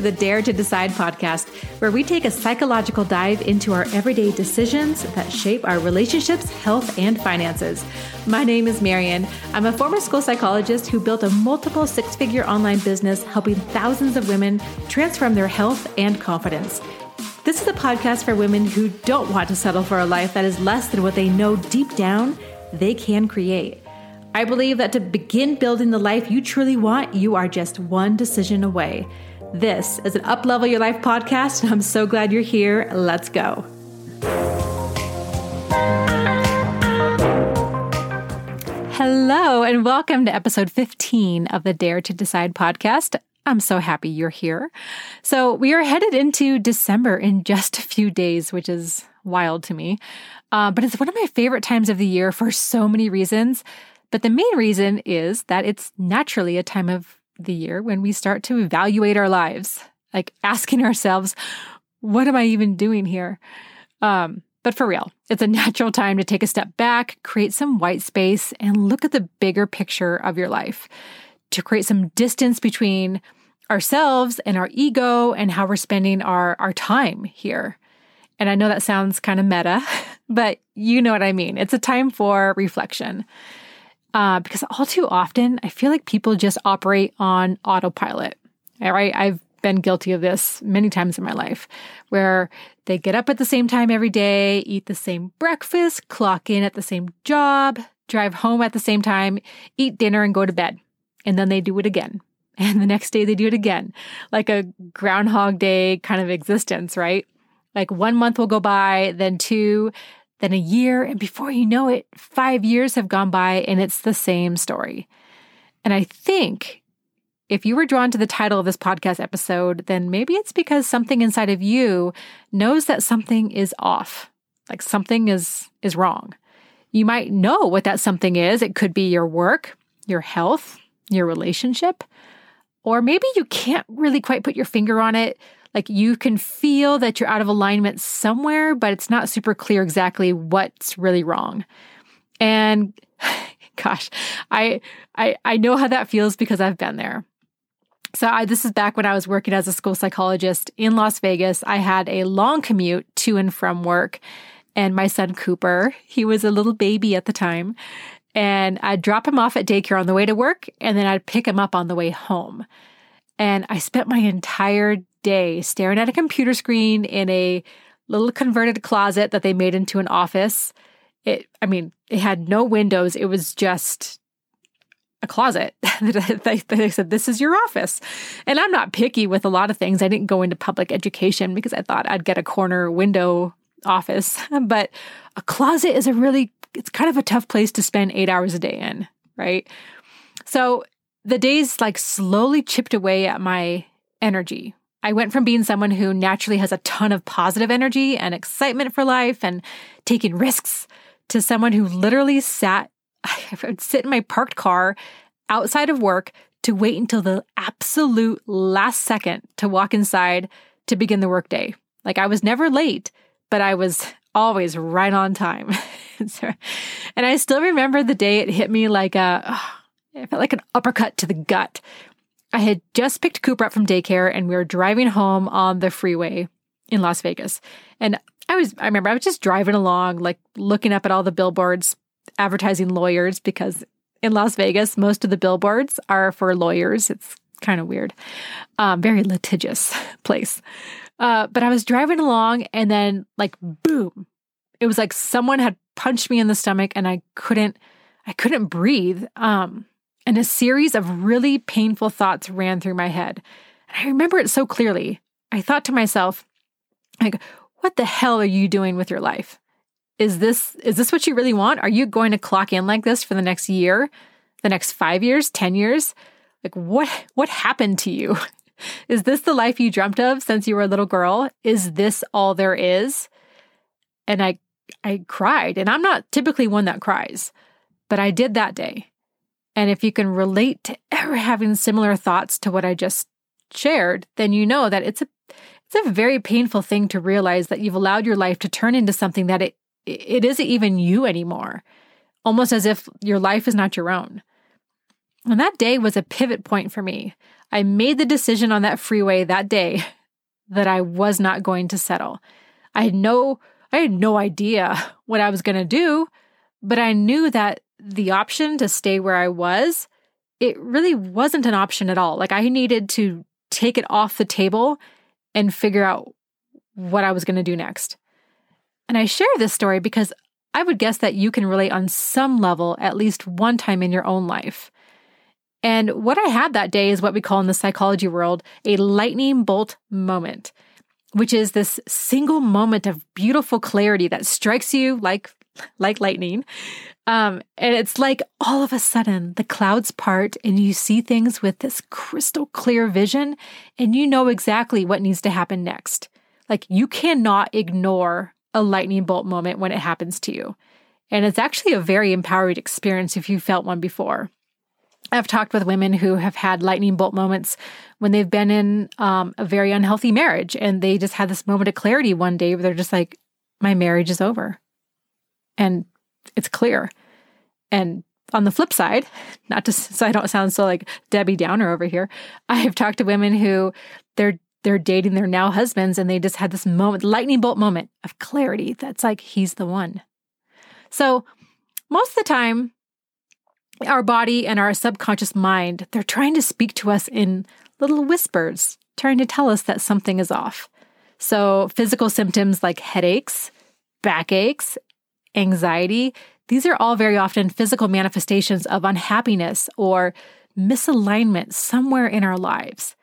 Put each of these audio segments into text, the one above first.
the Dare to Decide podcast, where we take a psychological dive into our everyday decisions that shape our relationships, health, and finances. My name is Marian. I'm a former school psychologist who built a multiple six figure online business helping thousands of women transform their health and confidence. This is a podcast for women who don't want to settle for a life that is less than what they know deep down they can create. I believe that to begin building the life you truly want, you are just one decision away. This is an Uplevel Your Life podcast, and I'm so glad you're here. Let's go. Hello, and welcome to episode 15 of the Dare to Decide podcast. I'm so happy you're here. So, we are headed into December in just a few days, which is wild to me. Uh, but it's one of my favorite times of the year for so many reasons. But the main reason is that it's naturally a time of the year when we start to evaluate our lives, like asking ourselves, what am I even doing here? Um, but for real, it's a natural time to take a step back, create some white space, and look at the bigger picture of your life, to create some distance between ourselves and our ego and how we're spending our, our time here. And I know that sounds kind of meta, but you know what I mean. It's a time for reflection uh, because all too often I feel like people just operate on autopilot. All right, I've been guilty of this many times in my life where they get up at the same time every day, eat the same breakfast, clock in at the same job, drive home at the same time, eat dinner, and go to bed. And then they do it again. And the next day they do it again, like a Groundhog Day kind of existence, right? Like one month will go by, then two, then a year, and before you know it, five years have gone by and it's the same story. And I think if you were drawn to the title of this podcast episode, then maybe it's because something inside of you knows that something is off, like something is is wrong. You might know what that something is. It could be your work, your health, your relationship, or maybe you can't really quite put your finger on it, like you can feel that you're out of alignment somewhere, but it's not super clear exactly what's really wrong. And gosh, I I I know how that feels because I've been there. So I, this is back when I was working as a school psychologist in Las Vegas. I had a long commute to and from work, and my son Cooper, he was a little baby at the time, and I'd drop him off at daycare on the way to work, and then I'd pick him up on the way home. And I spent my entire day staring at a computer screen in a little converted closet that they made into an office. It, I mean, it had no windows. It was just a closet. they said, This is your office. And I'm not picky with a lot of things. I didn't go into public education because I thought I'd get a corner window office. But a closet is a really, it's kind of a tough place to spend eight hours a day in, right? So the days like slowly chipped away at my energy, I went from being someone who naturally has a ton of positive energy and excitement for life and taking risks to someone who literally sat, I would sit in my parked car outside of work to wait until the absolute last second to walk inside to begin the workday. Like I was never late, but I was always right on time. and I still remember the day it hit me like a, it felt like an uppercut to the gut I had just picked Cooper up from daycare and we were driving home on the freeway in Las Vegas. And I was, I remember I was just driving along, like looking up at all the billboards advertising lawyers because in Las Vegas, most of the billboards are for lawyers. It's kind of weird, um, very litigious place. Uh, but I was driving along and then, like, boom, it was like someone had punched me in the stomach and I couldn't, I couldn't breathe. Um, and a series of really painful thoughts ran through my head. And I remember it so clearly. I thought to myself, like, what the hell are you doing with your life? Is this is this what you really want? Are you going to clock in like this for the next year, the next 5 years, 10 years? Like what what happened to you? Is this the life you dreamt of since you were a little girl? Is this all there is? And I I cried, and I'm not typically one that cries, but I did that day. And if you can relate to ever having similar thoughts to what I just shared, then you know that it's a it's a very painful thing to realize that you've allowed your life to turn into something that it it isn't even you anymore. Almost as if your life is not your own. And that day was a pivot point for me. I made the decision on that freeway that day that I was not going to settle. I had no I had no idea what I was going to do, but I knew that the option to stay where I was, it really wasn't an option at all. Like I needed to take it off the table and figure out what I was going to do next. And I share this story because I would guess that you can relate on some level at least one time in your own life. And what I had that day is what we call in the psychology world a lightning bolt moment, which is this single moment of beautiful clarity that strikes you like like lightning. Um, and it's like all of a sudden the clouds part and you see things with this crystal clear vision and you know exactly what needs to happen next. Like you cannot ignore a lightning bolt moment when it happens to you. And it's actually a very empowering experience if you felt one before. I've talked with women who have had lightning bolt moments when they've been in um, a very unhealthy marriage and they just had this moment of clarity one day where they're just like, my marriage is over. And it's clear. And on the flip side, not to so I don't sound so like Debbie Downer over here, I have talked to women who they're they're dating their now husbands and they just had this moment, lightning bolt moment of clarity that's like he's the one. So most of the time, our body and our subconscious mind, they're trying to speak to us in little whispers, trying to tell us that something is off. So, physical symptoms like headaches, backaches, anxiety, these are all very often physical manifestations of unhappiness or misalignment somewhere in our lives.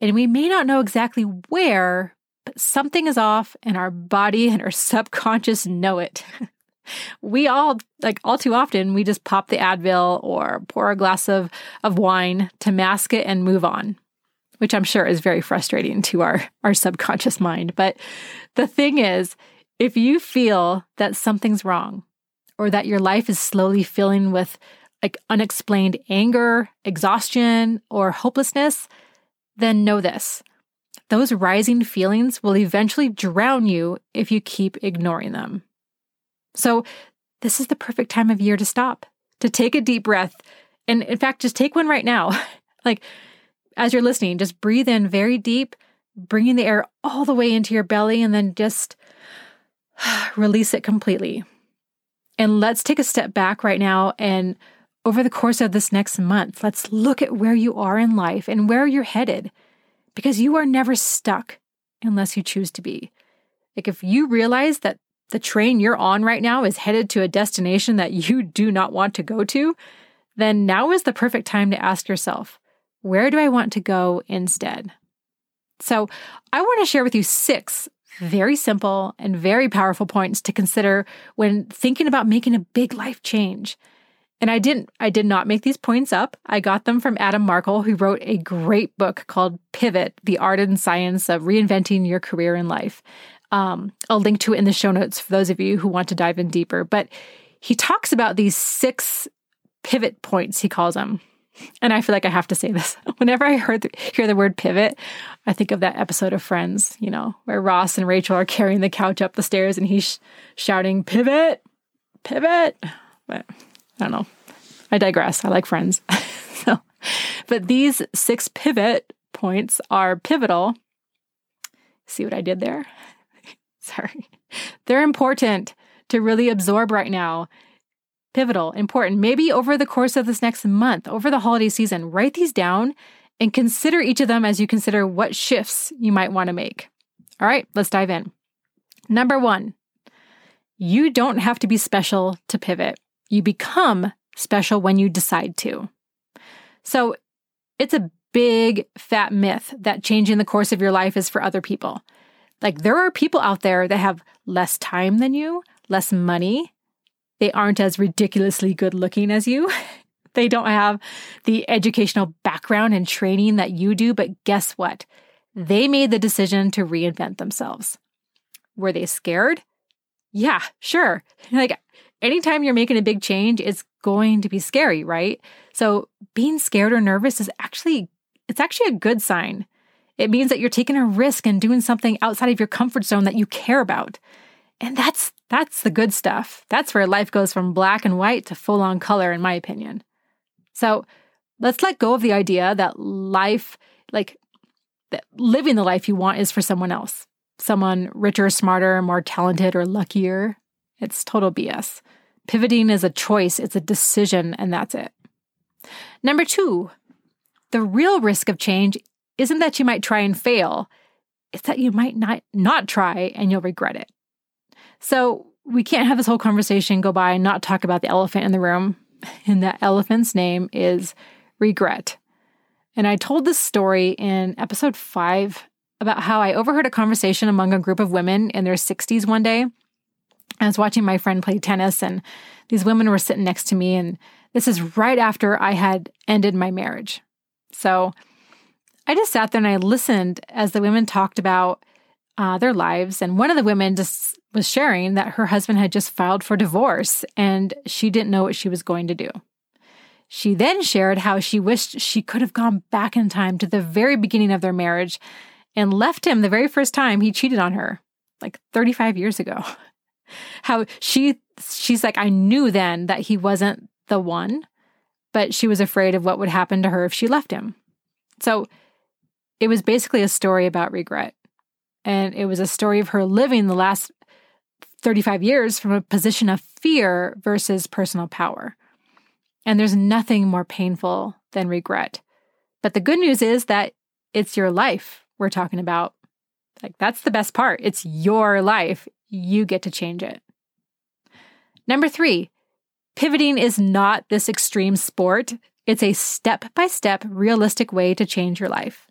And we may not know exactly where, but something is off, and our body and our subconscious know it. we all like all too often we just pop the Advil or pour a glass of of wine to mask it and move on, which I'm sure is very frustrating to our our subconscious mind. But the thing is, if you feel that something's wrong or that your life is slowly filling with like unexplained anger, exhaustion, or hopelessness, then know this. Those rising feelings will eventually drown you if you keep ignoring them. So, this is the perfect time of year to stop, to take a deep breath. And in fact, just take one right now. like, as you're listening, just breathe in very deep, bringing the air all the way into your belly, and then just release it completely. And let's take a step back right now. And over the course of this next month, let's look at where you are in life and where you're headed, because you are never stuck unless you choose to be. Like, if you realize that the train you're on right now is headed to a destination that you do not want to go to, then now is the perfect time to ask yourself, where do I want to go instead? So, I want to share with you six very simple and very powerful points to consider when thinking about making a big life change. And I didn't I did not make these points up. I got them from Adam Markel who wrote a great book called Pivot: The Art and Science of Reinventing Your Career in Life. Um, I'll link to it in the show notes for those of you who want to dive in deeper. But he talks about these six pivot points, he calls them. And I feel like I have to say this. Whenever I heard the, hear the word pivot, I think of that episode of Friends, you know, where Ross and Rachel are carrying the couch up the stairs and he's shouting, pivot, pivot. But I don't know. I digress. I like Friends. so, but these six pivot points are pivotal. See what I did there? Sorry. They're important to really absorb right now. Pivotal, important. Maybe over the course of this next month, over the holiday season, write these down and consider each of them as you consider what shifts you might want to make. All right, let's dive in. Number one, you don't have to be special to pivot. You become special when you decide to. So it's a big fat myth that changing the course of your life is for other people. Like there are people out there that have less time than you, less money. They aren't as ridiculously good looking as you. they don't have the educational background and training that you do. But guess what? They made the decision to reinvent themselves. Were they scared? Yeah, sure. Like anytime you're making a big change, it's going to be scary, right? So being scared or nervous is actually it's actually a good sign. It means that you're taking a risk and doing something outside of your comfort zone that you care about. And that's that's the good stuff. That's where life goes from black and white to full on color in my opinion. So, let's let go of the idea that life, like that living the life you want is for someone else, someone richer, smarter, more talented, or luckier. It's total BS. Pivoting is a choice, it's a decision, and that's it. Number two, the real risk of change isn't that you might try and fail, it's that you might not, not try and you'll regret it. So we can't have this whole conversation go by and not talk about the elephant in the room. And that elephant's name is regret. And I told this story in episode five about how I overheard a conversation among a group of women in their 60s one day. I was watching my friend play tennis, and these women were sitting next to me. And this is right after I had ended my marriage. So I just sat there and I listened as the women talked about uh, their lives. And one of the women just was sharing that her husband had just filed for divorce and she didn't know what she was going to do. She then shared how she wished she could have gone back in time to the very beginning of their marriage and left him the very first time he cheated on her, like 35 years ago. How she she's like I knew then that he wasn't the one, but she was afraid of what would happen to her if she left him. So it was basically a story about regret. And it was a story of her living the last 35 years from a position of fear versus personal power. And there's nothing more painful than regret. But the good news is that it's your life we're talking about. Like, that's the best part. It's your life. You get to change it. Number three, pivoting is not this extreme sport. It's a step by step, realistic way to change your life.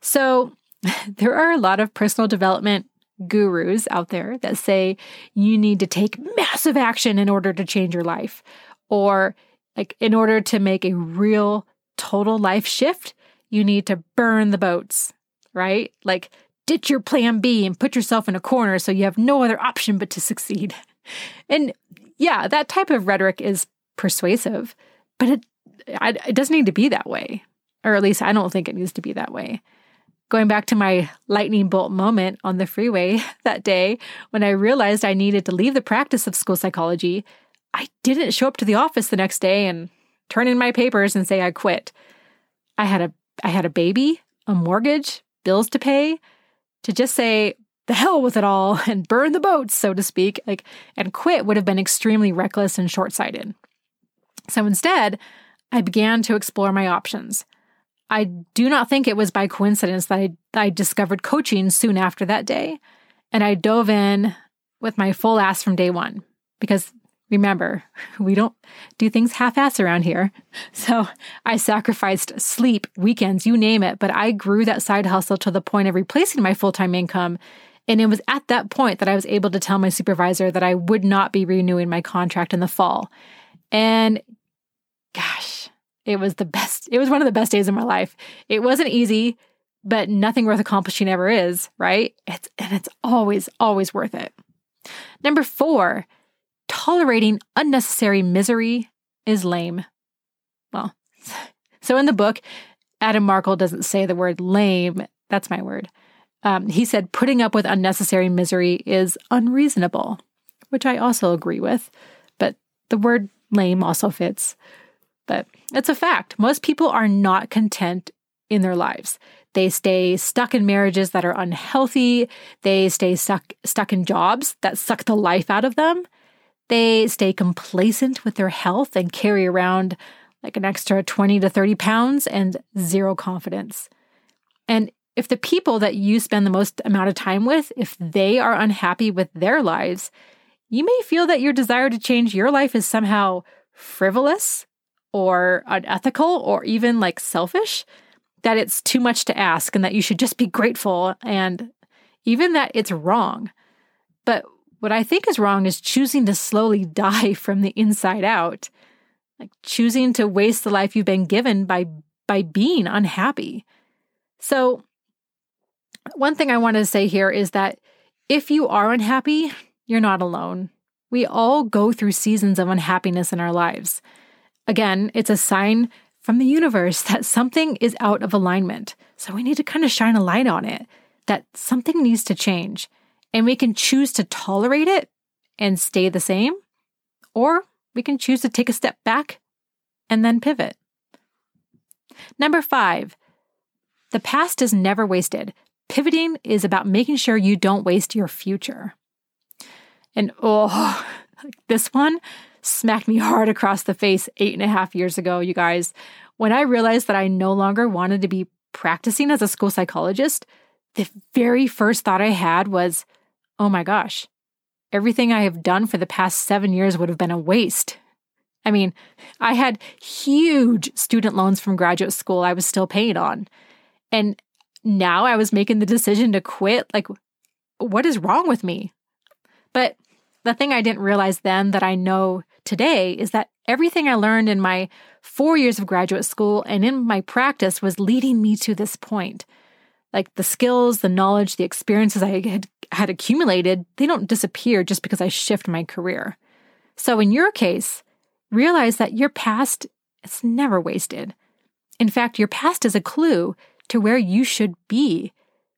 So, there are a lot of personal development gurus out there that say you need to take massive action in order to change your life, or like in order to make a real total life shift, you need to burn the boats, right? Like ditch your plan B and put yourself in a corner so you have no other option but to succeed. And yeah, that type of rhetoric is persuasive, but it it doesn't need to be that way. Or at least I don't think it needs to be that way. Going back to my lightning bolt moment on the freeway that day when I realized I needed to leave the practice of school psychology, I didn't show up to the office the next day and turn in my papers and say I quit. I had a I had a baby, a mortgage, bills to pay, to just say the hell with it all and burn the boats, so to speak, like and quit would have been extremely reckless and short-sighted. So instead, I began to explore my options. I do not think it was by coincidence that I, I discovered coaching soon after that day. And I dove in with my full ass from day one because remember, we don't do things half ass around here. So I sacrificed sleep, weekends, you name it, but I grew that side hustle to the point of replacing my full time income. And it was at that point that I was able to tell my supervisor that I would not be renewing my contract in the fall. And gosh, it was the best. It was one of the best days of my life. It wasn't easy, but nothing worth accomplishing ever is, right? It's and it's always always worth it. Number 4, tolerating unnecessary misery is lame. Well, so in the book, Adam Markel doesn't say the word lame. That's my word. Um, he said putting up with unnecessary misery is unreasonable, which I also agree with. But the word lame also fits. But it's a fact. Most people are not content in their lives. They stay stuck in marriages that are unhealthy. They stay stuck stuck in jobs that suck the life out of them. They stay complacent with their health and carry around like an extra 20 to 30 pounds and zero confidence. And if the people that you spend the most amount of time with, if they are unhappy with their lives, you may feel that your desire to change your life is somehow frivolous or unethical or even like selfish, that it's too much to ask and that you should just be grateful and even that it's wrong. But what I think is wrong is choosing to slowly die from the inside out, like choosing to waste the life you've been given by by being unhappy. So one thing I want to say here is that if you are unhappy, you're not alone. We all go through seasons of unhappiness in our lives. Again, it's a sign from the universe that something is out of alignment. So we need to kind of shine a light on it that something needs to change. And we can choose to tolerate it and stay the same, or we can choose to take a step back and then pivot. Number five, the past is never wasted. Pivoting is about making sure you don't waste your future. And oh, this one smacked me hard across the face eight and a half years ago, you guys. When I realized that I no longer wanted to be practicing as a school psychologist, the very first thought I had was, oh my gosh, everything I have done for the past seven years would have been a waste. I mean, I had huge student loans from graduate school I was still paying on. And now I was making the decision to quit. Like, what is wrong with me? But the thing I didn't realize then that I know today is that everything I learned in my four years of graduate school and in my practice was leading me to this point. Like the skills, the knowledge, the experiences I had, had accumulated, they don't disappear just because I shift my career. So in your case, realize that your past is never wasted. In fact, your past is a clue to where you should be.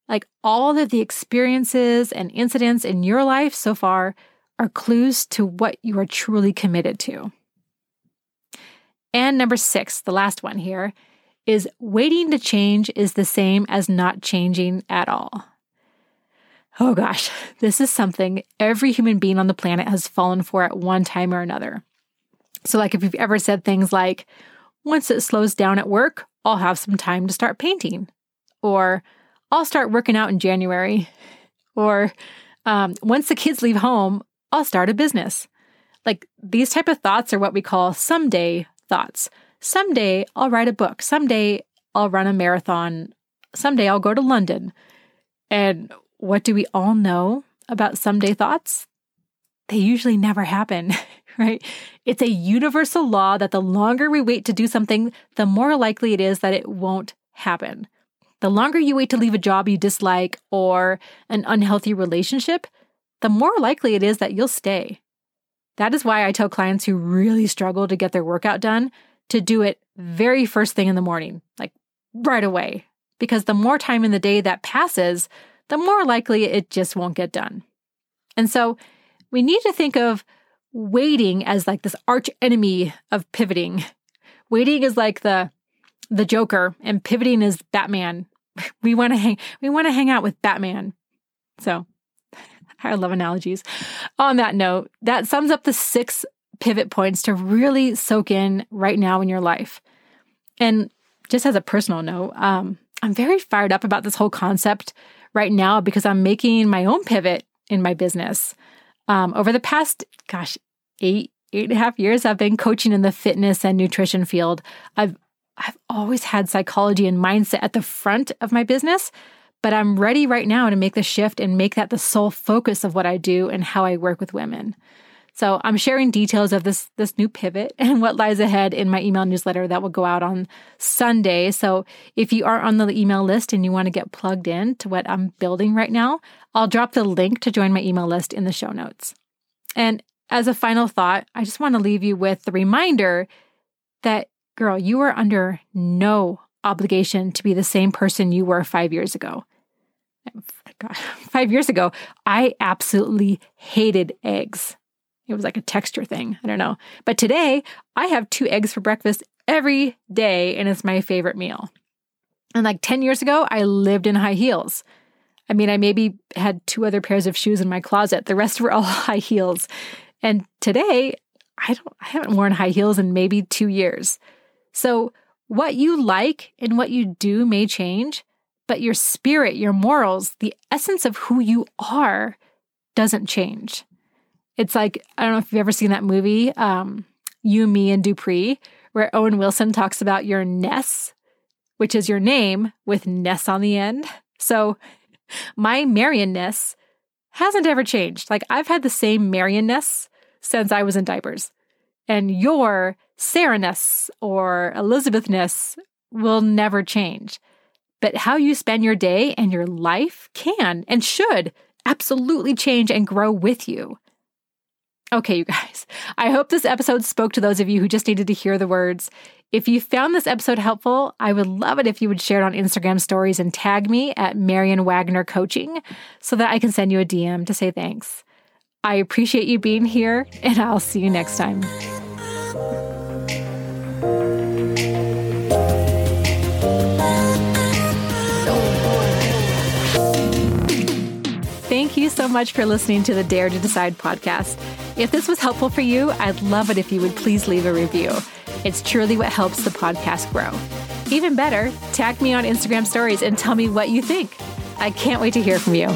Like all of the experiences and incidents in your life so far are clues to what you are truly committed to. And number six, the last one here, is waiting to change is the same as not changing at all. Oh gosh, this is something every human being on the planet has fallen for at one time or another. So, like if you've ever said things like, once it slows down at work, I'll have some time to start painting, or I'll start working out in January, or um, once the kids leave home, I'll start a business. Like these type of thoughts are what we call someday thoughts. Someday I'll write a book. Someday I'll run a marathon. Someday I'll go to London. And what do we all know about someday thoughts? They usually never happen, right? It's a universal law that the longer we wait to do something, the more likely it is that it won't happen. The longer you wait to leave a job you dislike or an unhealthy relationship, the more likely it is that you'll stay. That is why I tell clients who really struggle to get their workout done to do it very first thing in the morning, like right away. Because the more time in the day that passes, the more likely it just won't get done. And so we need to think of waiting as like this arch enemy of pivoting. Waiting is like the the Joker and pivoting is Batman. We want to hang we want to hang out with Batman. So I love analogies. On that note, that sums up the six pivot points to really soak in right now in your life. And just as a personal note, um, I'm very fired up about this whole concept right now because I'm making my own pivot in my business. Um, over the past, gosh, eight, eight and a half years, I've been coaching in the fitness and nutrition field. I've I've always had psychology and mindset at the front of my business, but I'm ready right now to make the shift and make that the sole focus of what I do and how I work with women. So I'm sharing details of this this new pivot and what lies ahead in my email newsletter that will go out on Sunday. So if you are on the email list and you want to get plugged in to what I'm building right now, I'll drop the link to join my email list in the show notes. And as a final thought, I just want to leave you with the reminder that girl, you are under no obligation to be the same person you were five years ago. Five years ago, I absolutely hated eggs. It was like a texture thing. I don't know. But today, I have two eggs for breakfast every day, and it's my favorite meal. And like 10 years ago, I lived in high heels. I mean, I maybe had two other pairs of shoes in my closet. The rest were all high heels. And today, I don't I haven't worn high heels in maybe 2 years. So, what you like and what you do may change, but your spirit, your morals, the essence of who you are doesn't change. It's like, I don't know if you've ever seen that movie, um, You, Me, and Dupree, where Owen Wilson talks about your Ness, which is your name with Ness on the end. So, my Marion Ness hasn't ever changed. Like, I've had the same Marion Ness since I was in diapers. And your Sarah-ness or Elizabeth-ness will never change. But how you spend your day and your life can and should absolutely change and grow with you. Okay, you guys, I hope this episode spoke to those of you who just needed to hear the words. If you found this episode helpful, I would love it if you would share it on Instagram stories and tag me at Marion Wagner Coaching so that I can send you a DM to say thanks. I appreciate you being here, and I'll see you next time. So much for listening to the Dare to Decide podcast. If this was helpful for you, I'd love it if you would please leave a review. It's truly what helps the podcast grow. Even better, tag me on Instagram stories and tell me what you think. I can't wait to hear from you.